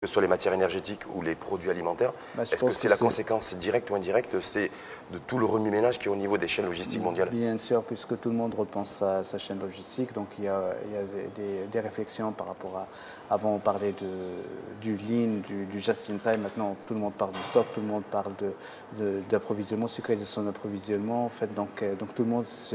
que ce soit les matières énergétiques ou les produits alimentaires, Bah, est-ce que c'est la conséquence directe ou indirecte C'est de tout le remue-ménage qui est au niveau des chaînes logistiques mondiales? Bien sûr, puisque tout le monde repense à sa chaîne logistique, donc il y a, il y a des, des- des réflexions par rapport à. Avant, on parlait de, du lean, du, du just in time. Maintenant, tout le monde parle du stock, tout le monde parle de, de- d'approvisionnement, sécuriser son approvisionnement. En fait, donc, euh, donc tout le monde se,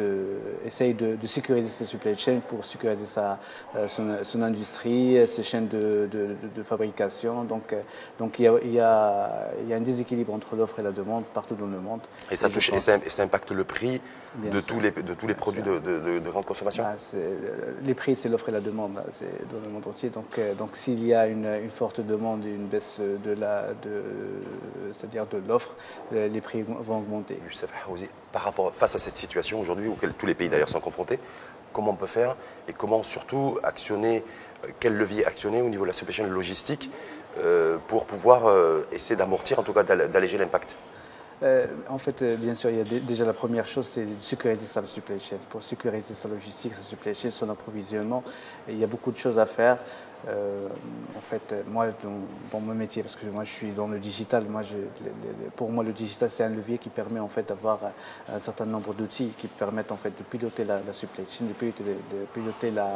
essaye de, de sécuriser ses supply chains pour sécuriser sa, euh, son, son industrie, ses chaînes de, de- de- de fabrication. Donc, euh, donc il, y a, il, y a, il y a un déséquilibre entre l'offre et la demande partout dans le monde. Et ça, touche, et ça, et ça impacte le prix Bien de sûr. tous, les, de tous les produits de, de- de- de grande consommation Bah, c'est- les prix, c'est l'offre et la demande, hein, dans le monde entier. Donc, donc s'il y a une, une forte demande et une baisse de la, de, c'est-à-dire de l'offre, euh, les prix vont augmenter. Youssef Haouzi, par rapport, face à cette situation aujourd'hui, auquel tous les pays d'ailleurs sont confrontés, comment on peut faire et comment surtout actionner, euh, quel levier actionner au niveau de la supply chain logistique euh, pour pouvoir euh, essayer d'amortir, en tout cas d'all- d'alléger l'impact? Euh, en fait, euh, bien sûr, il y a dé- déjà la première chose, c'est de sécuriser sa supply chain. Pour sécuriser sa logistique, sa supply chain, son approvisionnement, il y a beaucoup de choses à faire. Euh, en fait, moi, dans, mon métier, parce que moi, je suis dans le digital, moi, pour moi, le digital, c'est un levier qui permet en fait d'avoir un certain nombre d'outils qui permettent en fait de piloter la, supply chain, de piloter, la,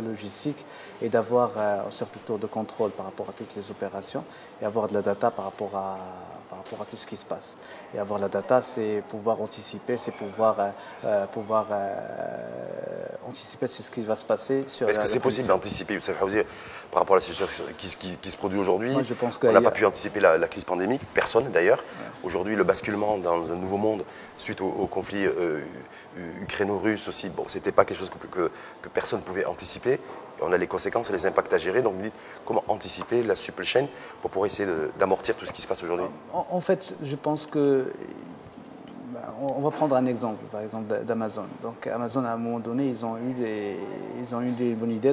logistique et d'avoir euh, un certain tour de contrôle par rapport à toutes les opérations et avoir de la data par rapport à, tout ce qui se passe. Et avoir la data, c'est pouvoir anticiper, c'est pouvoir, euh, pouvoir anticiper sur ce qui va se passer. sur Est-ce que c'est possible d'anticiper, Youssef Haouzi, par rapport à la situation qui, qui- qui se produit aujourd'hui je pense On qu'il n'a pas pu anticiper la, la crise pandémique, personne d'ailleurs. Aujourd'hui, le basculement dans un nouveau monde suite au, au conflit euh, ukraino-russe aussi, bon, c'était pas quelque chose que, que- que personne ne pouvait anticiper. On a les conséquences et les impacts à gérer. Donc, vous dites comment anticiper la supply chain pour pouvoir essayer d'amortir tout ce qui se passe aujourd'hui? En, en fait, je pense que. On va prendre un exemple, par exemple d'a- d'Amazon. Donc Amazon, à un moment donné, ils ont eu des, ils ont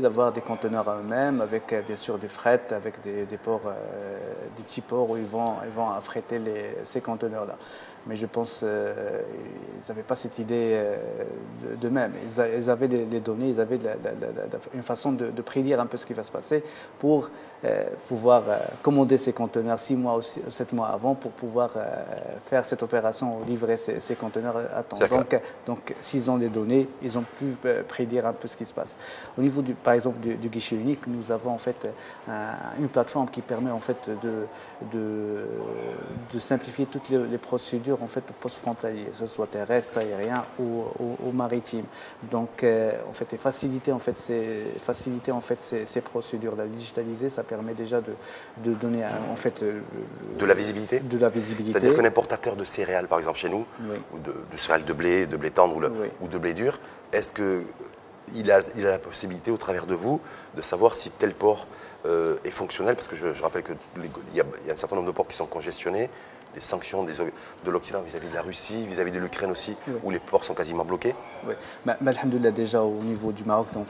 d'avoir des conteneurs à eux-mêmes, avec euh, bien sûr des frettes, avec des, ports, euh, des petits ports où ils vont, ils vont affréter ces conteneurs-là. Mais je pense euh, ils n'avaient pas cette idée euh, de- d'eux-mêmes. Ils, avaient des, des données, ils avaient de de de une façon de, prédire un peu ce qui va se passer pour euh, pouvoir euh, commander ces conteneurs six mois ou six- sept mois avant pour pouvoir euh, faire cette opération, livrer ces, ces conteneurs à temps. Donc, euh, donc s'ils ont des données, ils ont pu euh, prédire un peu ce qui se passe. Au niveau, du, par exemple, du, du guichet unique, nous avons en fait un- une plateforme qui permet en fait de, simplifier toutes les, les procédures en fait post-frontalier, que ce soit terrestre, aérien ou, ou- ou maritime. Donc, euh, en fait, et faciliter en fait ces, faciliter en fait ces, ces procédures-là, digitaliser, ça permet déjà de, de donner en fait euh, De la visibilité de la visibilité. C'est-à-dire qu'un importateur de céréales, par exemple chez nous, Oui. ou de, de céréales de blé, de blé tendre ou, le- Oui. ou de blé dur, est-ce qu'il a, il a la possibilité, au travers de vous, de savoir si tel port euh, est fonctionnel? Parce que je, je rappelle qu'il y, y a un certain nombre de ports qui sont congestionnés, les sanctions des- de l'Occident vis-à-vis de la Russie, vis-à-vis de l'Ukraine aussi, Oui. où les ports sont quasiment bloqués. Oui. Mais, mais alhamdoulilah, déjà au niveau du Maroc, donc,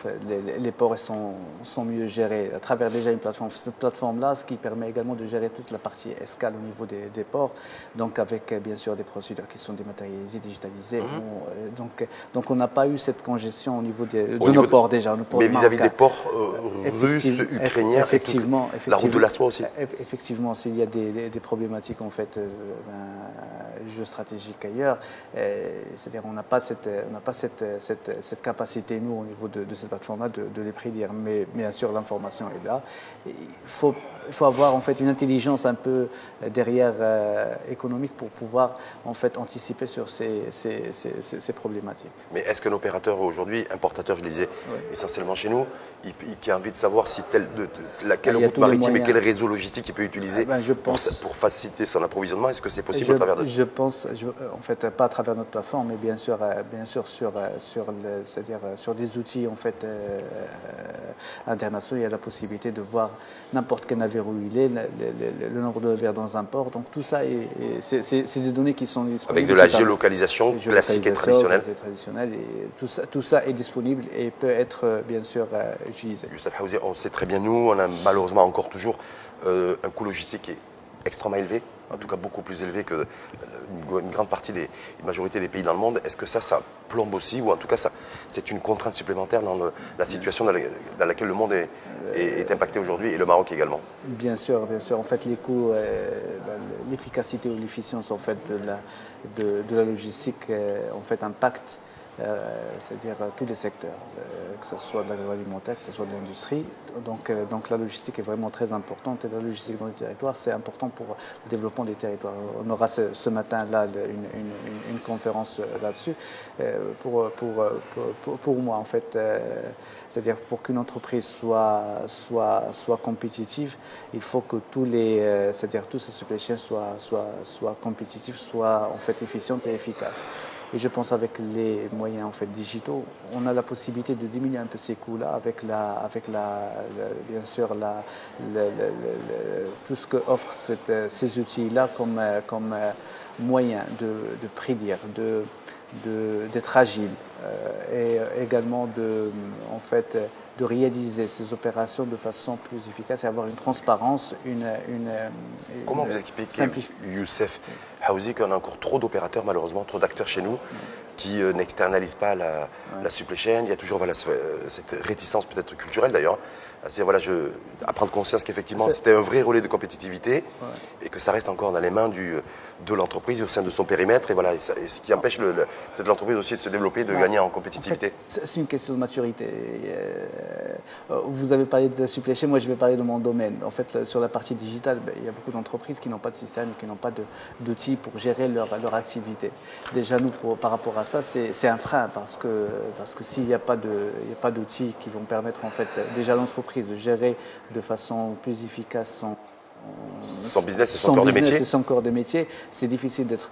les, ports sont, sont mieux gérés à travers déjà une plateforme. Cette plateforme-là, ce qui permet également de gérer toute la partie escale au niveau des, des ports, donc avec euh, bien sûr des procédures qui sont dématérialisées, digitalisées. Mhm. On, euh, donc, donc on n'a pas eu cette congestion au niveau des- de nos de- ports déjà. nos ports Mais vis-à-vis des ports euh, russes, ukrainiens, effectivement, la route de la soie aussi. Eff- Effectivement, s'il y a des problématiques en fait euh, géostratégiques ailleurs, euh, c'est-à-dire on n'a pas cette, on n'a pas cette, cette, cette capacité nous au niveau de, de cette plateforme-là de, de les prédire. Mais bien sûr, l'information est là. Il faut, il faut avoir en fait une intelligence un peu derrière euh, économique pour pouvoir en fait anticiper sur ces, ces, ces- problématiques. Mais est-ce qu'un opérateur aujourd'hui, importateur, je le disais, essentiellement chez nous, il, il- qui a envie de savoir si tel, de, de- la, quelle Ah, route maritime et quel réseau logistique il peut utiliser Ah ben, je pour, pense- sa- pour faciliter son approvisionnement, est-ce que c'est possible je, au travers de je pense, je- en fait, pas à travers notre plateforme, mais bien sûr, euh, bien sûr sur, euh, sur, le- euh, sur des outils en fait euh, euh, internationaux, il y a la possibilité de voir n'importe quel navire où il est, le, le- le- le nombre de navires dans un port. Donc tout ça, est- est- c'est, des données qui sont disponibles. Avec de la géolocalisation classique et traditionnelle. des traditionnelles, et tout ça, tout ça est disponible et peut être euh, bien sûr euh, utilisé. Youssef Haouzi, on sait très bien, nous, on a malheureusement encore toujours euh, un coût logistique qui est extrêmement élevé, en tout cas beaucoup plus élevé que une grande partie des une majorité des pays dans le monde. Est-ce que ça, ça plombe aussi, ou en tout cas, c'est une contrainte supplémentaire dans la situation dans, laquelle le monde est, impacté aujourd'hui, et le Maroc également? Bien sûr, bien sûr. En fait, les coûts, euh, l'efficacité ou l'efficience en fait de la, logistique, euh, en fait, impacte euh, c'est-à-dire euh, tous les secteurs, euh, que ce soit de l'agroalimentaire, que ce soit de l'industrie. Donc, donc la logistique est vraiment très importante et la logistique dans les territoires, c'est important pour le développement des territoires. On aura ce, matin-là une, une, conférence là-dessus. Pour, pour, pour, pour, moi, en fait, c'est-à-dire pour qu'une entreprise soit, soit, soit compétitive, il faut que tous les, c'est-à-dire tous ces supply soient, soient, soient compétitifs, soient en fait efficientes et efficaces. Et je pense avec les moyens en fait, digitaux, on a la possibilité de diminuer un peu ces coûts-là avec, la, avec la, bien sûr la, tout ce que offrent ces outils-là comme, comme moyen de, prédire, de, d'être agile euh, et également de, en fait, de réaliser ces opérations de façon plus efficace et avoir une transparence, une. une Comment vous expliquez, Youssef Haouzi, qu'on a encore trop d'opérateurs, malheureusement, trop d'acteurs chez nous, qui euh, n'externalisent pas la, la, supply chain Il y a toujours voilà, euh, cette réticence, peut-être culturelle d'ailleurs, c'est voilà, je, à prendre conscience qu'effectivement c'était un vrai relais de compétitivité et que ça reste encore dans les mains du, de l'entreprise au sein de son périmètre et voilà, et ce qui empêche le, peut-être l'entreprise aussi de se développer, de gagner en compétitivité. c'est une question de maturité. Euh, vous avez parlé de la supply chain, moi je vais parler de mon domaine. En fait, sur la partie digitale, ben, il y a beaucoup d'entreprises qui n'ont pas de système, qui n'ont pas d'outils pour gérer leur, leur activité. Déjà nous, par rapport à ça, c'est un frein parce que, parce que s'il n'y a pas d'outils qui vont permettre en fait déjà l'entreprise de gérer de façon plus efficace son, son business et son, corps de métier. son corps de métier, c'est difficile d'être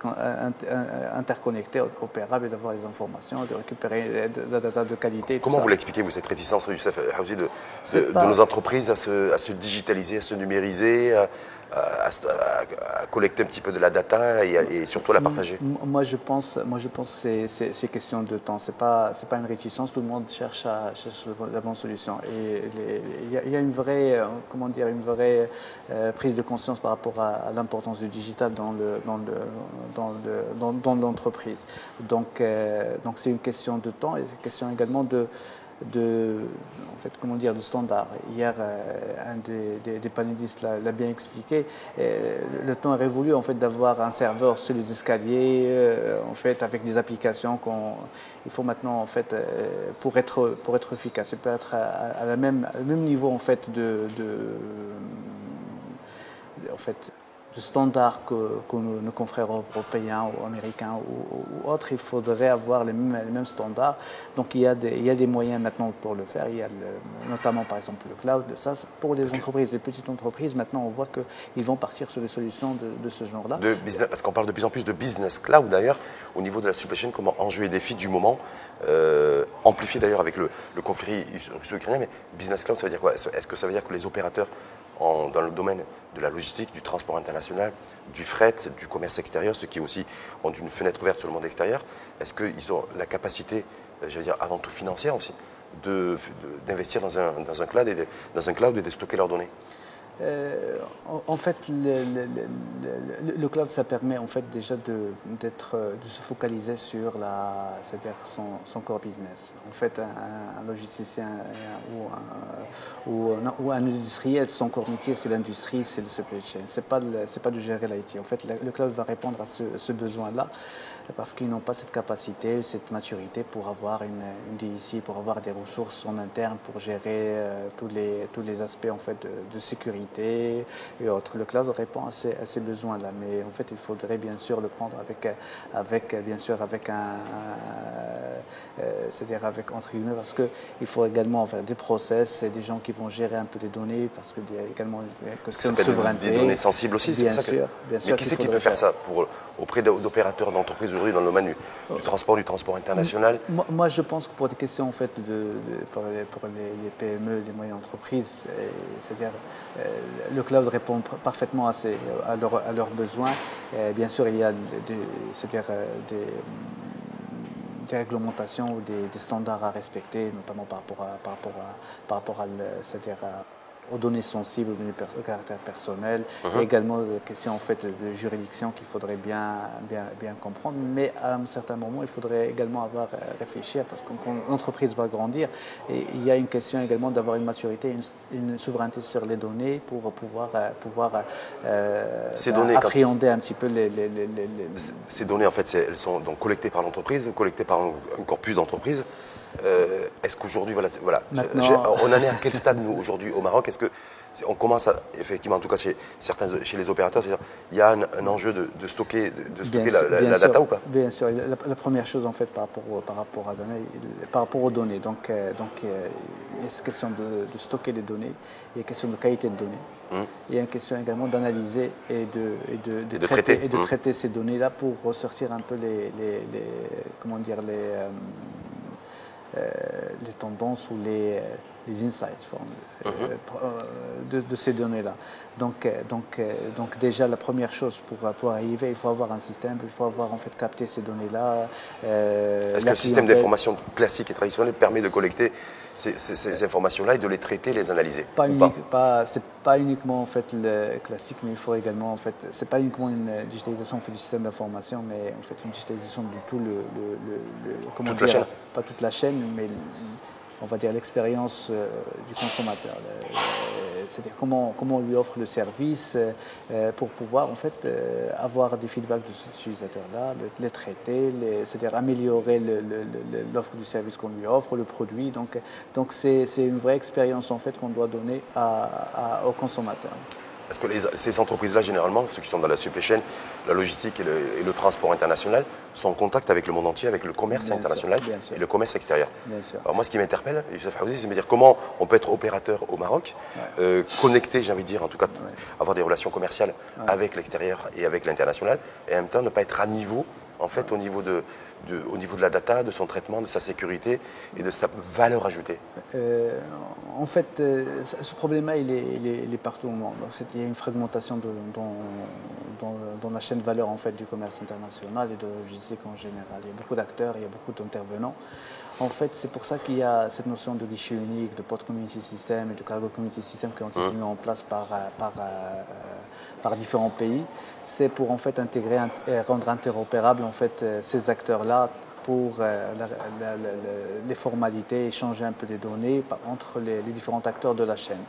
interconnecté, opérable d'avoir les informations, de récupérer la data de qualité. Comment vous l'expliquez, vous, cette réticence, Youssef de, de, nos entreprises à se, à se, digitaliser, à se numériser, à, collecter un petit peu de la data et, surtout à la partager? Moi, je pense, moi, je pense que c'est question de temps. C'est pas, c'est pas une réticence. Tout le monde cherche, la bonne solution. Et il y, a une vraie, euh, comment dire, une vraie euh, de conscience par rapport à, l'importance du digital dans le, dans le, dans dans, l'entreprise. Donc, euh, donc c'est une question de temps et c'est une question également de de, en fait, comment dire, de standard. Hier, euh, un des, des, panélistes l'a bien expliqué. Euh, le temps est révolu en fait d'avoir un serveur sur les escaliers, en fait, avec des applications qu'on. Il faut maintenant en fait pour être pour être efficace, il peut être à, la même, le même niveau en fait de, fait de standards que, nos, confrères européens ou américains ou, autres, il faudrait avoir les mêmes, standards. Donc il y, a des, moyens maintenant pour le faire. Il y a notamment par exemple le cloud. Ça, pour les entreprises, les petites entreprises, maintenant on voit qu'ils vont partir sur des solutions de, ce genre-là. Parce qu'on parle de plus en plus de business cloud d'ailleurs, au niveau de la supply chain, comment enjeu et défi du moment, euh, amplifié d'ailleurs avec le, le conflit russo-ukrainien. Mais business cloud, ça veut dire quoi? Est-ce que ça veut dire que les opérateurs dans le domaine de la logistique, du transport international, du fret, du commerce extérieur, ceux qui aussi ont une fenêtre ouverte sur le monde extérieur, est-ce qu'ils ont la capacité, euh, je veux dire avant tout financière aussi, d'investir dans un, dans, un dans un cloud et de stocker leurs données? Euh, en, fait, le, cloud, ça permet en fait déjà de, d'être, de se focaliser sur la, c'est-à-dire son, son, core business. En fait, un, logisticien ou un, ou, un, industriel, son core métier, c'est l'industrie, c'est le supply chain. C'est pas, pas de gérer l'IT. En fait, le cloud va répondre à ce besoin-là parce qu'ils n'ont pas cette capacité, cette maturité pour avoir une, une DIC, pour avoir des ressources en interne pour gérer euh, tous, les, tous les aspects en fait, de, sécurité et autres. Le cloud répond à ces, besoins-là, mais en fait, il faudrait bien sûr le prendre avec, avec bien sûr, avec un, c'est-à-dire avec entre guillemets, parce qu'il faut également faire des process, des gens qui vont gérer un peu les données, parce qu'il y a également une question de souveraineté. Des données sensibles aussi, c'est bien sûr. bien sûr mais qui c'est qui peut faire ça pour auprès d'opérateurs d'entreprises aujourd'hui dans le domaine du, transport, du transport international? Moi, je pense que pour des questions en fait de, pour, les, PME, les moyennes entreprises, c'est-à-dire euh, le cloud répond parfaitement à, ces, à, leurs besoins. bien sûr, il y a c'est-à-dire euh, des, des réglementations ou des, standards à respecter, notamment par rapport à, par rapport à, par rapport à, aux données sensibles, aux données au caractère personnel, et également des questions en fait, de juridiction qu'il faudrait bien, bien, bien comprendre. Mais à un certain moment, il faudrait également avoir réfléchir, parce que l'entreprise va grandir, et il y a une question également d'avoir une maturité, une, souveraineté sur les données pour pouvoir, pouvoir ces données, appréhender un petit peu les, les, les, Ces données, en fait, elles sont donc collectées par l'entreprise, collectées par un, corpus d'entreprise. Euh, est-ce qu'aujourd'hui, voilà, voilà on en est à quel stade, nous, aujourd'hui, au Maroc? Est-ce que on commence à, effectivement, en tout cas chez, certains, chez les opérateurs, il y a un, enjeu de, stocker, de stocker la, data ou pas? Bien sûr. La, première chose, en fait, par rapport, par rapport, à données, par rapport aux données, donc, euh, donc euh, il y a question de, stocker des données, il y a une question de qualité de données, hum. il y a une question également d'analyser et de, de, traiter, et de traiter ces données-là pour ressortir un peu les, les, comment dire, les, les tendances ou les les insights euh, mhm. euh, de, ces données-là. Donc, euh, donc, donc déjà, la première chose pour, pour arriver, il faut avoir un système, il faut avoir en fait capté ces données-là. Est-ce qu'un système d'information classique et traditionnel permet de collecter ces, informations-là et de les traiter, les analyser Pas, unique, pas, uniquement en fait le classique, mais il faut également en fait, c'est pas uniquement une digitalisation fait du système d'information, mais en fait une digitalisation de tout le, le, comment toute la chaîne. pas toute la chaîne, mais on va dire, l'expérience euh, du consommateur. C'est-à-dire comment, comment on lui offre le service euh, pour pouvoir en fait euh, avoir des feedbacks de cet utilisateur-là, les traiter, c'est-à-dire améliorer l'offre du service qu'on lui offre, le produit. Donc, donc c'est, une vraie expérience en fait qu'on doit donner à, au consommateur. Parce que ces entreprises-là, généralement, ceux qui sont dans la supply chain, la logistique et le, transport international, sont en contact avec le monde entier, avec le commerce international et le commerce extérieur. Alors moi, ce qui m'interpelle, c'est de me dire comment on peut être opérateur au Maroc, euh, connecté, j'ai envie de dire, en tout cas, avoir des relations commerciales avec l'extérieur et avec l'international, et en même temps ne pas être à niveau, en fait, au niveau de, au niveau de la data, de son traitement, de sa sécurité et de sa valeur ajoutée euh, En fait, euh, ce problème-là, il est, partout au monde. il y a une fragmentation dans, la chaîne de valeur en fait, du commerce international et de la logistique en général. Il y a beaucoup d'acteurs, il y a beaucoup d'intervenants. En fait, c'est pour ça qu'il y a cette notion de guichet unique, de port community system et de cargo community system qui ont été mmh. mis en place par, euh, par, par différents pays c'est pour en fait intégrer et rendre interopérables en fait euh, ces acteurs-là pour euh, les formalités, échanger un peu des données entre les, différents acteurs de la chaîne.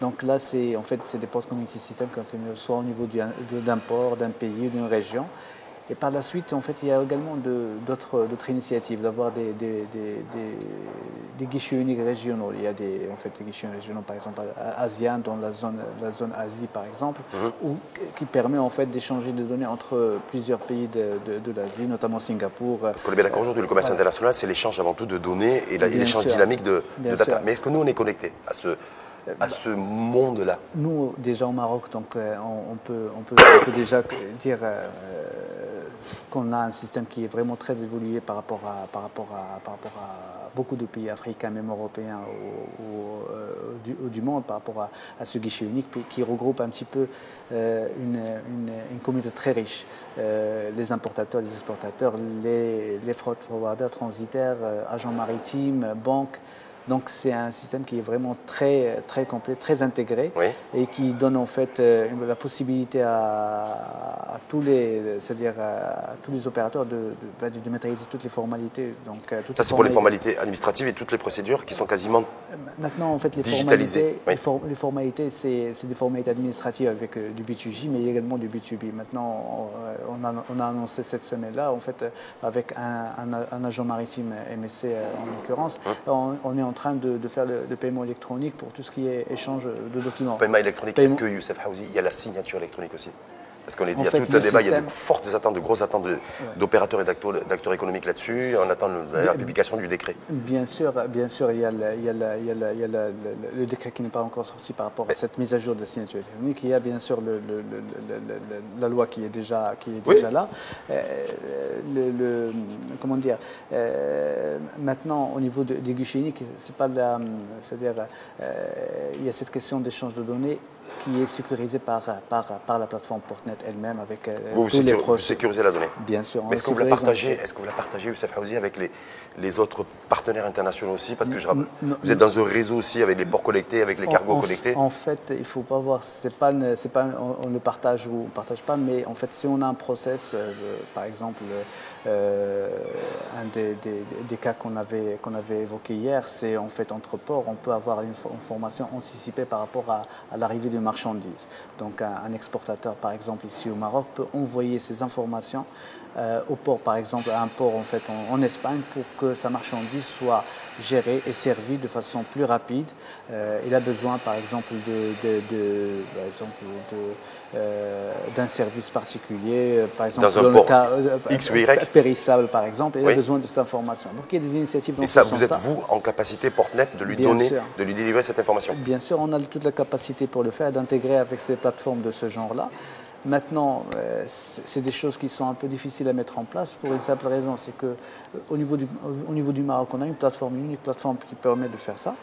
Donc là, c'est en fait c'est des post-community systems qui ont été soit au niveau d'un port, d'un pays, d'une région, et par la suite, en fait, il y a également d'autres initiatives, d'avoir des, des, des, guichets uniques régionaux. Il y a des, en fait, des guichets régionaux, par exemple, asiens, dans la zone, la zone Asie, par exemple, mhm. qui permet en fait d'échanger des données entre plusieurs pays de, de, l'Asie, notamment Singapour. Parce qu'on est bien d'accord aujourd'hui, le commerce international, c'est l'échange avant tout de données et l'échange dynamique de, data. Mais est-ce que nous, on est connectés à ce à ce monde-là Nous, déjà au Maroc, donc, euh, on, peut, on, peut, déjà dire euh, qu'on a un système qui est vraiment très évolué par rapport à, par rapport à, par rapport à beaucoup de pays africains, même européens ou, euh, du, monde, par rapport à, ce guichet unique qui regroupe un petit peu une, une, communauté très riche. les importateurs, les exportateurs, les, les forwarders, transitaires, agents maritimes, banques. Donc c'est un système qui est vraiment très, très complet, très intégré et qui donne en fait euh, la possibilité à, tous les, c'est-à-dire à, tous les opérateurs de, bah, de, maîtriser toutes les formalités. Donc, euh, Ça c'est pour les formalités administratives et toutes les procédures qui sont quasiment euh, Maintenant en fait les formalités, les, formalités c'est, des formalités administratives avec du B2J mais également du B2B. Maintenant on a, on a annoncé cette semaine-là en fait avec un, un, agent maritime MSC en l'occurrence, hum. on, est en train de, faire le, paiement électronique pour tout ce qui est échange de documents. Paiement électronique, est-ce que Youssef Houzi, il y a la signature électronique aussi? Parce qu'on est dit, il y a tout le, débat, il y a de fortes attentes, de grosses attentes d'opérateurs et d'acteurs économiques là-dessus. On attend la publication du décret. Bien sûr, bien sûr, il y a, le décret qui n'est pas encore sorti par rapport à cette mise à jour de la signature électronique. Il y a bien sûr la loi qui est déjà, qui est déjà là. Euh, comment dire euh, Maintenant, au niveau des guichets uniques, c'est pas c'est-à-dire, euh, il y a cette question d'échange de données qui est sécurisé par, par, par la plateforme Portnet elle-même avec euh, vous, tous les sécurisez la donnée. Bien sûr. Est-ce que, vous la partagez, est-ce que vous la partagez, Youssef avec les, les autres partenaires internationaux aussi? Parce que je, vous êtes dans un réseau aussi avec les ports connectés, avec les cargos connectés. En fait, il ne faut pas voir, c'est pas, pas, on, le partage ou on ne partage pas, mais en fait, si on a un process, euh, par exemple, euh, un des, des, cas qu'on avait, qu'on avait évoqué hier, c'est en fait entre ports, on peut avoir une, information anticipée par rapport à, l'arrivée de marchandises. Donc un, exportateur, par exemple, ici au Maroc, peut envoyer ces informations euh, au port, par exemple, à un port en, fait, en, Espagne, pour que sa marchandise soit gérée et servie de façon plus rapide. Euh, il a besoin, par exemple, de, euh, d'un service particulier, par exemple, dans, un port X ou Y. périssable, par exemple, et il a besoin de cette information. Donc il y a des initiatives dans Et ça, vous êtes, vous, en capacité, Portnet, de lui donner, de lui délivrer cette information Bien sûr, on a toute la capacité pour le faire, d'intégrer avec ces plateformes de ce genre-là. Maintenant, euh, c'est des choses qui sont un peu difficiles à mettre en place pour une simple raison, c'est qu'au euh, niveau, du, au niveau du Maroc, on a une plateforme, une unique plateforme qui permet de faire ça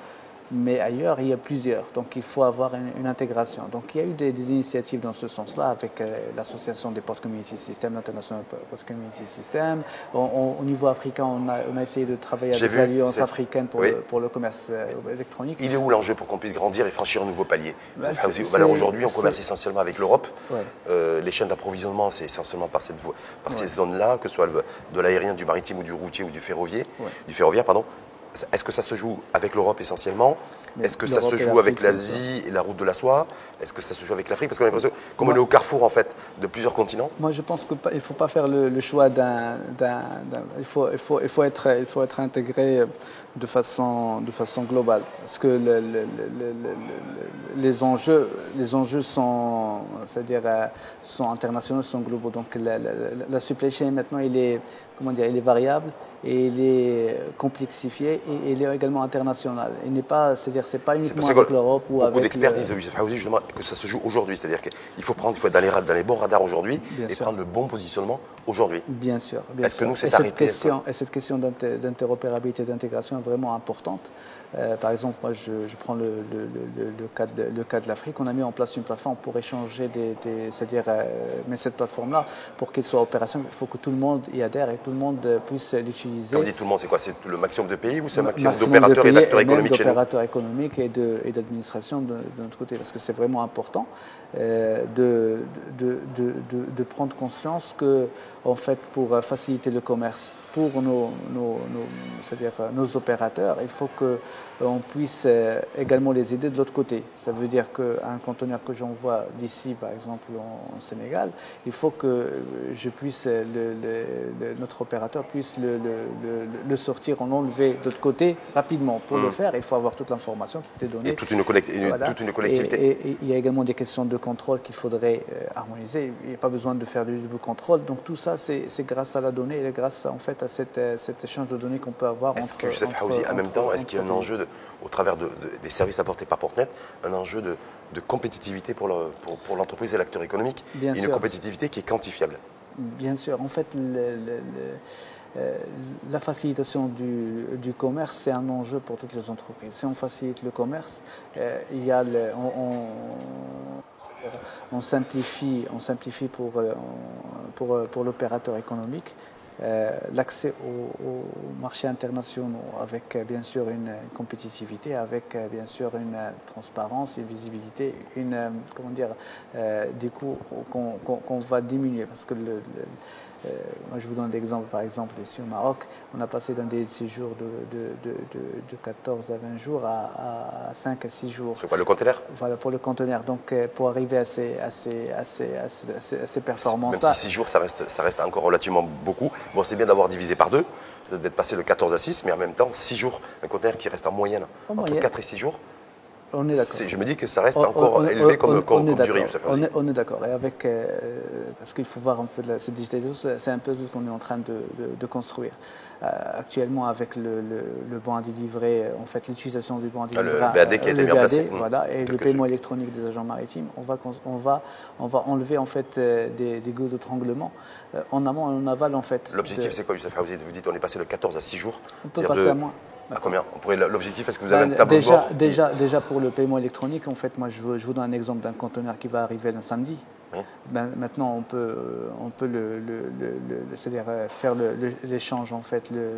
mais ailleurs, il y a plusieurs. Donc, il faut avoir une, intégration. Donc, il y a eu des, initiatives dans ce sens-là avec euh, l'association des Post Community Systems, l'International Post Community System. au niveau africain, on a, on a, essayé de travailler avec l'Alliance africaine pour, le, pour, le, commerce euh, électronique. Il est où l'enjeu pour qu'on puisse grandir et franchir un nouveau palier? Bah, Aujourd'hui, on commerce essentiellement avec l'Europe. Euh, les chaînes d'approvisionnement, c'est essentiellement par, cette par ces zones-là, que ce soit de l'aérien, du maritime ou du routier ou du ferroviaire. Du ferroviaire pardon. Est-ce que ça se joue avec l'Europe essentiellement Est-ce que ça se joue avec l'Asie et la route de la soie Est-ce que ça se joue avec l'Afrique Parce qu'on a l'impression, comme on est au carrefour en fait de plusieurs continents. Moi, je pense qu'il ne faut pas faire le, choix d'un. Il faut, il, faut, il, faut être, il faut être intégré de façon, de façon globale. Parce que les, enjeux, les enjeux sont, c'est-à-dire, euh, sont internationaux, sont globaux. Donc la, la supply chain maintenant, il est, comment dire, il est variable et il est complexifié et il est également international. Il n'est pas, c'est-à-dire, c'est pas uniquement avec l'Europe ou avec. Beaucoup d'experts disent justement que ça se joue aujourd'hui, c'est-à-dire qu'il faut prendre, il faut être dans les, dans les bons radars aujourd'hui et prendre le bon positionnement aujourd'hui. Bien sûr. Est-ce que nous, c'est arrêté cette question, Et cette question d'interopérabilité, d'intégration est vraiment importante. Euh, par exemple, moi, je, prends le, cas de, le, cas de, l'Afrique. On a mis en place une plateforme pour échanger des, c'est-à-dire, euh, mais cette plateforme-là, pour qu'elle soit opérationnelle, il faut que tout le monde y adhère et tout le monde puisse l'utiliser. Quand vous dites tout le monde, c'est quoi? C'est le maximum de pays ou c'est le maximum d'opérateurs et d'acteurs économiques chez d'opérateurs économiques et, d'administration de, notre côté, parce que c'est vraiment important euh, de, de, prendre conscience que, en fait, pour faciliter le commerce, pour nos, nos, nos opérateurs, il faut qu'on puisse euh, également les aider de l'autre côté. Ça veut dire qu'un conteneur que j'envoie d'ici, par exemple en, Sénégal, il faut que je puisse, le, notre opérateur puisse le, sortir, en enlever de l'autre côté rapidement. Pour le hmm. faire, il faut avoir toute l'information, toutes les données. Et toute une, toute une collectivité. Et, il y a également des questions de contrôle qu'il faudrait euh, harmoniser. Il n'y a pas besoin de faire du contrôle. Donc tout ça, c'est grâce à la donnée et grâce en fait à euh, cet échange de données qu'on peut avoir. Est-ce que Youssef Haouzi, en même temps, est-ce qu'il y a un enjeu, au travers des services apportés par Portnet, un enjeu de, compétitivité pour l'entreprise pour, et l'acteur économique Une compétitivité qui est quantifiable Bien sûr. En fait, euh, la facilitation du, commerce, c'est un enjeu pour toutes les entreprises. Si on facilite le commerce, euh, il y a on, simplifie, on simplifie pour, pour, pour l'opérateur économique l'accès aux, marchés internationaux avec euh, bien sûr une, compétitivité, avec euh, bien sûr une transparence et visibilité, une, comment dire, des coûts qu'on va diminuer parce que euh, moi, je vous donne l'exemple, par exemple, ici au Maroc, on a passé d'un délai de séjour de, de, de, 14 à 20 jours à, 5 à 6 jours. C'est quoi le conteneur? Voilà, pour le conteneur. Donc, euh, pour arriver à ces, à ces, à ces, à ces, performances Même si 6 jours, ça reste, ça reste encore relativement beaucoup. Bon, c'est bien d'avoir divisé par deux, d'être passé de 14 à 6, mais en même temps, 6 jours, un conteneur qui reste en moyenne entre 4 et 6 jours. On est d'accord. Je me dis que ça reste encore élevé comme, comme, on, durée. On est, on est d'accord. Et avec, euh, parce qu'il faut voir un peu cette digitalisation, c'est un peu ce qu'on est en train de, de, construire. Euh, actuellement, avec le, le, bon à délivrer, en fait, l'utilisation du bon à délivrer, ah, le BAD qui a été mis en place, voilà, et le paiement électronique des agents maritimes, on va, on va, on va enlever en fait euh, des, des de d'étranglement en amont et en aval en fait. L'objectif, c'est quoi, Youssef Vous dites, on est passé de 14 à 6 jours. On peut passer à moins. À combien? On pourrait L'objectif, est-ce que vous avez Ben, un tableau de déjà, bord? déjà, déjà pour le paiement électronique, en fait, moi je vous, je vous donne un exemple d'un conteneur qui va arriver un samedi. Oui. Ben, maintenant, on peut, on peut le, le- le- le- c'est-à-dire faire l'échange en fait le,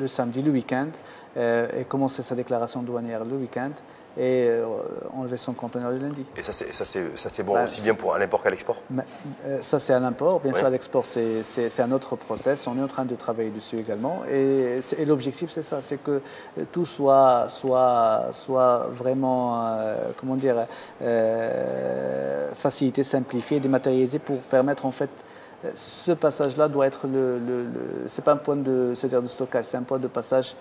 le samedi, le week-end, euh, et commencer sa déclaration douanière le week-end et euh, enlever son conteneur le lundi. Et ça, c'est bon Ben, aussi bien pour à l'import qu'à l'export? Euh, Ça, c'est à l'import. Bien Oui. sûr, à l'export, c'est- un autre process. On est en train de travailler dessus également. Et, l'objectif, c'est ça c'est que euh, tout soit, soit, soit vraiment, euh, comment dire, euh, facilité, simplifié, dématérialisé pour permettre, en fait, euh, ce passage-là doit être le. le, le- c'est pas un point de, de stockage, c'est un point de passage.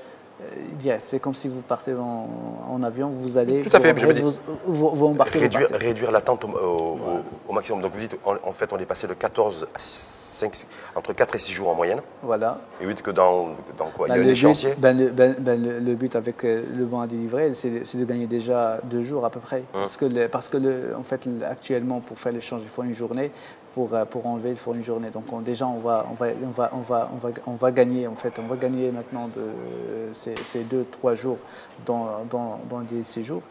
Euh, direct. C'est comme si vous partez en, en avion, vous allez, Tout à vous, fait, je me dis- vous, vous- vous embarquez, réduire, réduire l'attente au, au- au- au maximum. Donc vous dites, en, en fait, on est passé de 14 à 5, entre 4 et 6 jours en moyenne. Voilà. Et vous dites que dans, dans quoi? Ben, Il y a un le, échéancier? but, ben, le, ben- ben, le- le but avec euh, le bon à délivrer, c'est de gagner déjà deux jours à peu près. Parce que, le- parce que en fait, le- actuellement, pour faire l'échange, il faut une journée. Pour, euh, pour enlever, faut une journée. Donc on- déjà, on va, on, va, on, va, on, va, on, va, on va gagner, en fait, on va gagner maintenant de, ces, ces deux, trois jours dans, dans, dans les six jours.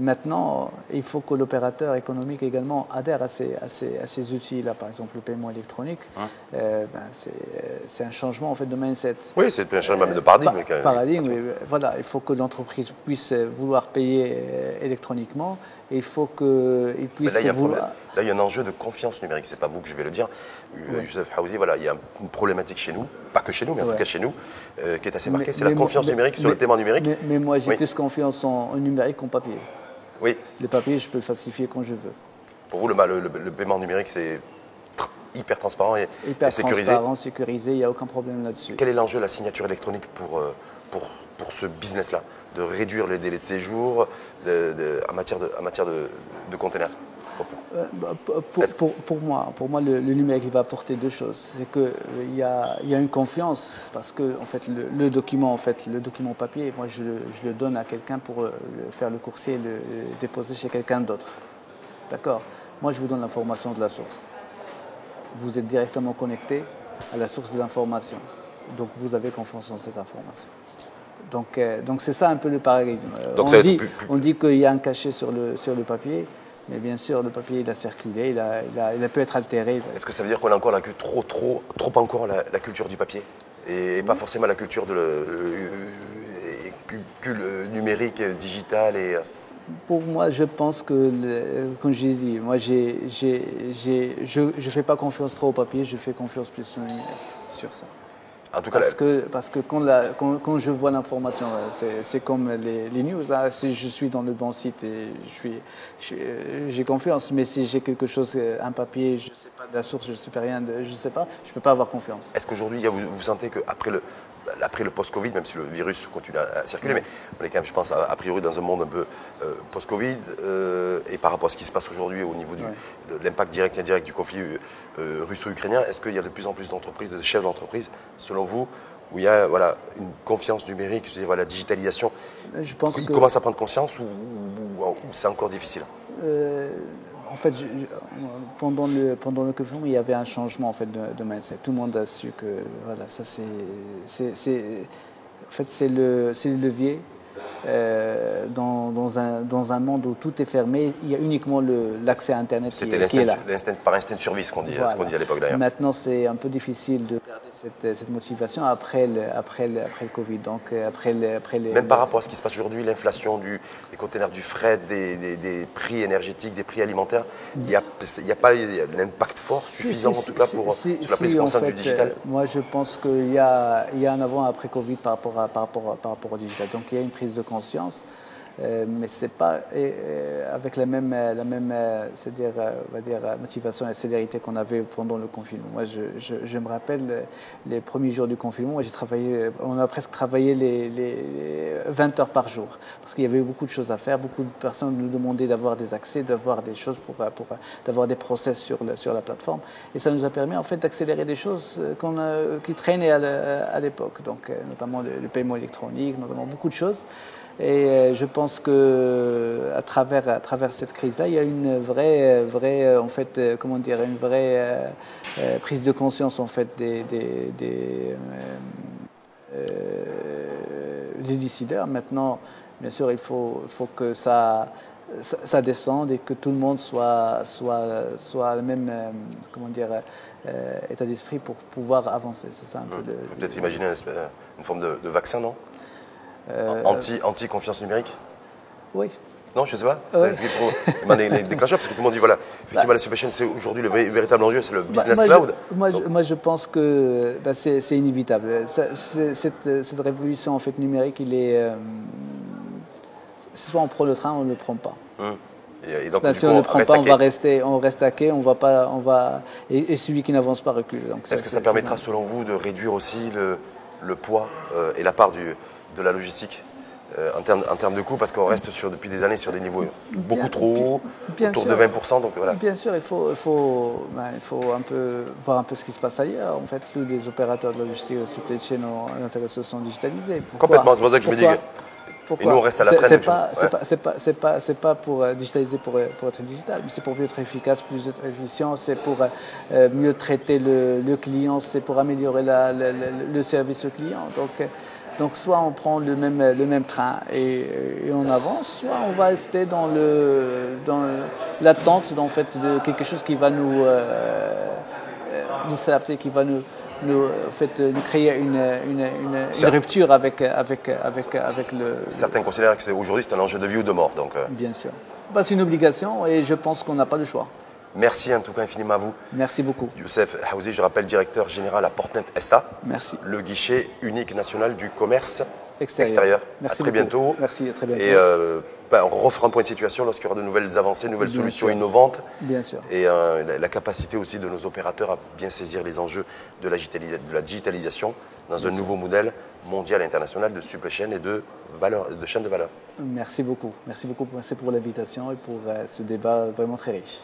Maintenant, il faut que l'opérateur économique également adhère à ces, à ces, à ces outils-là. Par exemple, le paiement électronique, euh, ben, c'est c'est un changement en fait, de mindset. Oui, c'est un changement même de paradigme. Pa- quand même. paradigme, euh, voilà, il faut que l'entreprise puisse euh, vouloir payer euh, électroniquement. Et il faut qu'il puisse là, il y a un vouloir. Là, il y a un enjeu de confiance numérique. C'est pas vous que je vais le dire. Euh, Youssef Haouzi, voilà, il y a une problématique chez nous, pas que chez nous, mais en Ouais. tout cas chez nous, euh, qui est assez marquée. C'est la confiance mais- numérique sur mais- le paiement numérique. Mais, mais moi, j'ai Oui. plus confiance en, en numérique qu'en papier. Oui, Le papier, je peux le falsifier quand je veux. pour vous, le, le- le- le paiement numérique, c'est hyper transparent et, Hyper et sécurisé. transparent, sécurisé, il n'y a aucun problème là-dessus. Quel est l'enjeu de la signature électronique pour, euh, pour, pour ce business-là? De réduire les délais de séjour de- de- en matière de, en matière de, de containers? Pour, pour- pour- pour moi, pour moi le, le numérique il va apporter deux choses. C'est qu'il y a, il y a une confiance parce que en fait, le, le document, en fait, le document papier, moi je, le- je le donne à quelqu'un pour euh, faire le coursier et le, le déposer chez quelqu'un d'autre. D'accord? Moi je vous donne l'information de la source. Vous êtes directement connecté à la source de l'information. Donc vous avez confiance en cette information. Donc euh, donc c'est ça un peu le paradigme. Euh, Donc on, dit, plus- plus- on dit qu'il y a un cachet sur le, sur le papier, mais bien sûr le papier il a circulé, il a, il a, il a pu être altéré. Est-ce que ça veut dire qu'on a encore la, trop, trop, trop encore la, la culture du papier? Et pas forcément la culture de le, le- le numérique, euh, digital et euh, Pour moi, je pense que, comme je l'ai dit, moi j'ai- je ne fais pas confiance trop au papier, je fais confiance plus au numérique sur ça. En tout cas Parce que, parce que quand, la- quand, quand je vois l'information, euh, c'est, comme les, les news. hein. Si je suis dans le bon site, et je je euh, j'ai confiance. Mais si j'ai quelque chose, euh, un papier, je ne sais pas de la source, je ne sais pas rien, de, je ne sais pas, je ne peux pas avoir confiance. Est-ce qu'aujourd'hui, vous, vous sentez qu'après le, après le post-Covid, même si le virus continue à, à circuler, mais on est quand même, je pense, a, a priori dans un monde un peu euh, post-Covid, euh, et par rapport à ce qui se passe aujourd'hui au niveau du- de l'impact direct et indirect du conflit euh, russo-ukrainien, est-ce qu'il y a de plus en plus d'entreprises, de chefs d'entreprise, selon vous, où il y a voilà, une confiance numérique, voilà, la digitalisation Je pense Ils que, commencent à prendre conscience ou, ou- ou- ou c'est encore difficile? En fait, je- pendant le pendant le confinement, il y avait un changement en fait de, de mindset. Tout le monde a su que voilà, ça c'est en fait c'est le c'est le levier. euh, dans, dans, un, dans un monde où tout est fermé, il y a uniquement l'accès à Internet qui, C'était est- qui est là. l'instinct- par instinct de survie, ce qu'on dit, ce Voilà. qu'on dit à l'époque d'ailleurs. Maintenant, c'est un peu difficile de cette, cette motivation après le, après, le, après le Covid. Donc, euh, après, le, après les, Même par rapport à ce qui se passe aujourd'hui, l'inflation du, des containers, du fret, des, des- des prix énergétiques, des prix alimentaires, il n'y a, y a pas l'impact fort suffisant si, en tout cas pour, si, sur la prise de en conscience fait, du digital euh, Moi, je pense qu'il y a, y a un avant après Covid par rapport, à, par, rapport, à- par rapport au digital. Donc, il y a une prise de conscience. Euh, mais c'est pas euh, avec la même, euh, la même euh, euh, on va dire, motivation et célérité qu'on avait pendant le confinement. Moi, je, me rappelle les premiers jours du confinement, on a presque travaillé les, les 20 heures par jour parce qu'il y avait beaucoup de choses à faire. Beaucoup de personnes nous demandaient d'avoir des accès, d'avoir des choses pour, pour d'avoir des process sur, la plateforme. Et ça nous a permis en fait d'accélérer des choses qui traînaient à l'époque, donc notamment le, le paiement électronique, notamment beaucoup de choses. Et euh, je pense que à travers à travers cette crise-là, il y a une vraie vraie euh, en fait euh, comment dire une vraie euh, euh, prise de conscience en fait des des, des, euh, euh, des décideurs. Maintenant, bien sûr, il faut, faut que ça, ça, ça descende et que tout le monde soit, soit, soit le même euh, comment dire, euh, état d'esprit pour pouvoir avancer. C'est ça un peu le- faut peut-être imaginer une, forme de, de vaccin, non? Euh, Anti- Anti-confiance numérique Oui, Non, je ne sais pas. Ouais. C'est trop- les, les déclencheurs, parce que tout le monde dit voilà, effectivement, la supply chain, c'est aujourd'hui le vé- véritable enjeu, c'est le Bah, business moi, cloud. Je, moi, je, moi, je pense que bah, c'est inévitable. Ça- cette, cette révolution en fait, numérique, il est. euh, soit on prend le train, on ne le prend pas. hum. Et, et donc, Bah, du si coup, on ne le prend pas, on va rester, on reste à quai, on va pas, on va, et, et celui qui n'avance pas recule. Est-ce que ça permettra, selon vous, de réduire aussi le, le poids euh, et la part du, de la logistique euh, en, termes, en termes de coûts Parce qu'on reste sur, depuis des années sur des niveaux beaucoup Bien- trop hauts, autour sûr. de 20%. Donc voilà. Bien sûr, il faut, il faut, ben, il faut un peu voir un peu ce qui se passe ailleurs. En fait, tous les opérateurs de logistique de supply chain ont l'intérêt se sont digitalisés. Pourquoi Complètement, c'est pour ça que je me dis Pourquoi que- Pourquoi Et nous, on reste à la traîne, C'est pas, ouais. pas, pas, pas, pour euh, digitaliser pour, euh, pour être digital, mais c'est pour mieux être efficace, plus être efficient, c'est pour euh, mieux traiter le, le client, c'est pour améliorer la- la- la- le service au client. Donc, euh, donc soit on prend le même, le même train et, et on avance, soit on va rester dans dans l'attente en fait de quelque chose qui va nous euh, euh, nous qui va nous nous, en fait, nous créer une, une, une- une Ça- rupture avec, avec, avec, avec le, Certains considèrent que c'est- aujourd'hui, c'est un enjeu de vie ou de mort. Donc, euh, Bien sûr. Bah, c'est une obligation et je pense qu'on n'a pas le choix. Merci en tout cas infiniment à vous. Merci beaucoup. Youssef Haouzi, je rappelle directeur général à Portnet SA, Merci. le guichet unique national du commerce Extérieur. extérieur. Merci à très beaucoup. bientôt. Merci, à très bientôt. Et euh, bah, on refera un point de situation lorsqu'il y aura de nouvelles avancées, de nouvelles Bien solutions sûr. innovantes. Bien sûr. Et euh, la, la capacité aussi de nos opérateurs à bien saisir les enjeux de la, digitalis- de la digitalisation dans un nouveau modèle mondial et international de supply chain et de, valeur, de chaîne de valeur. Merci beaucoup. Merci beaucoup. Pour l'invitation et pour euh, ce débat vraiment très riche.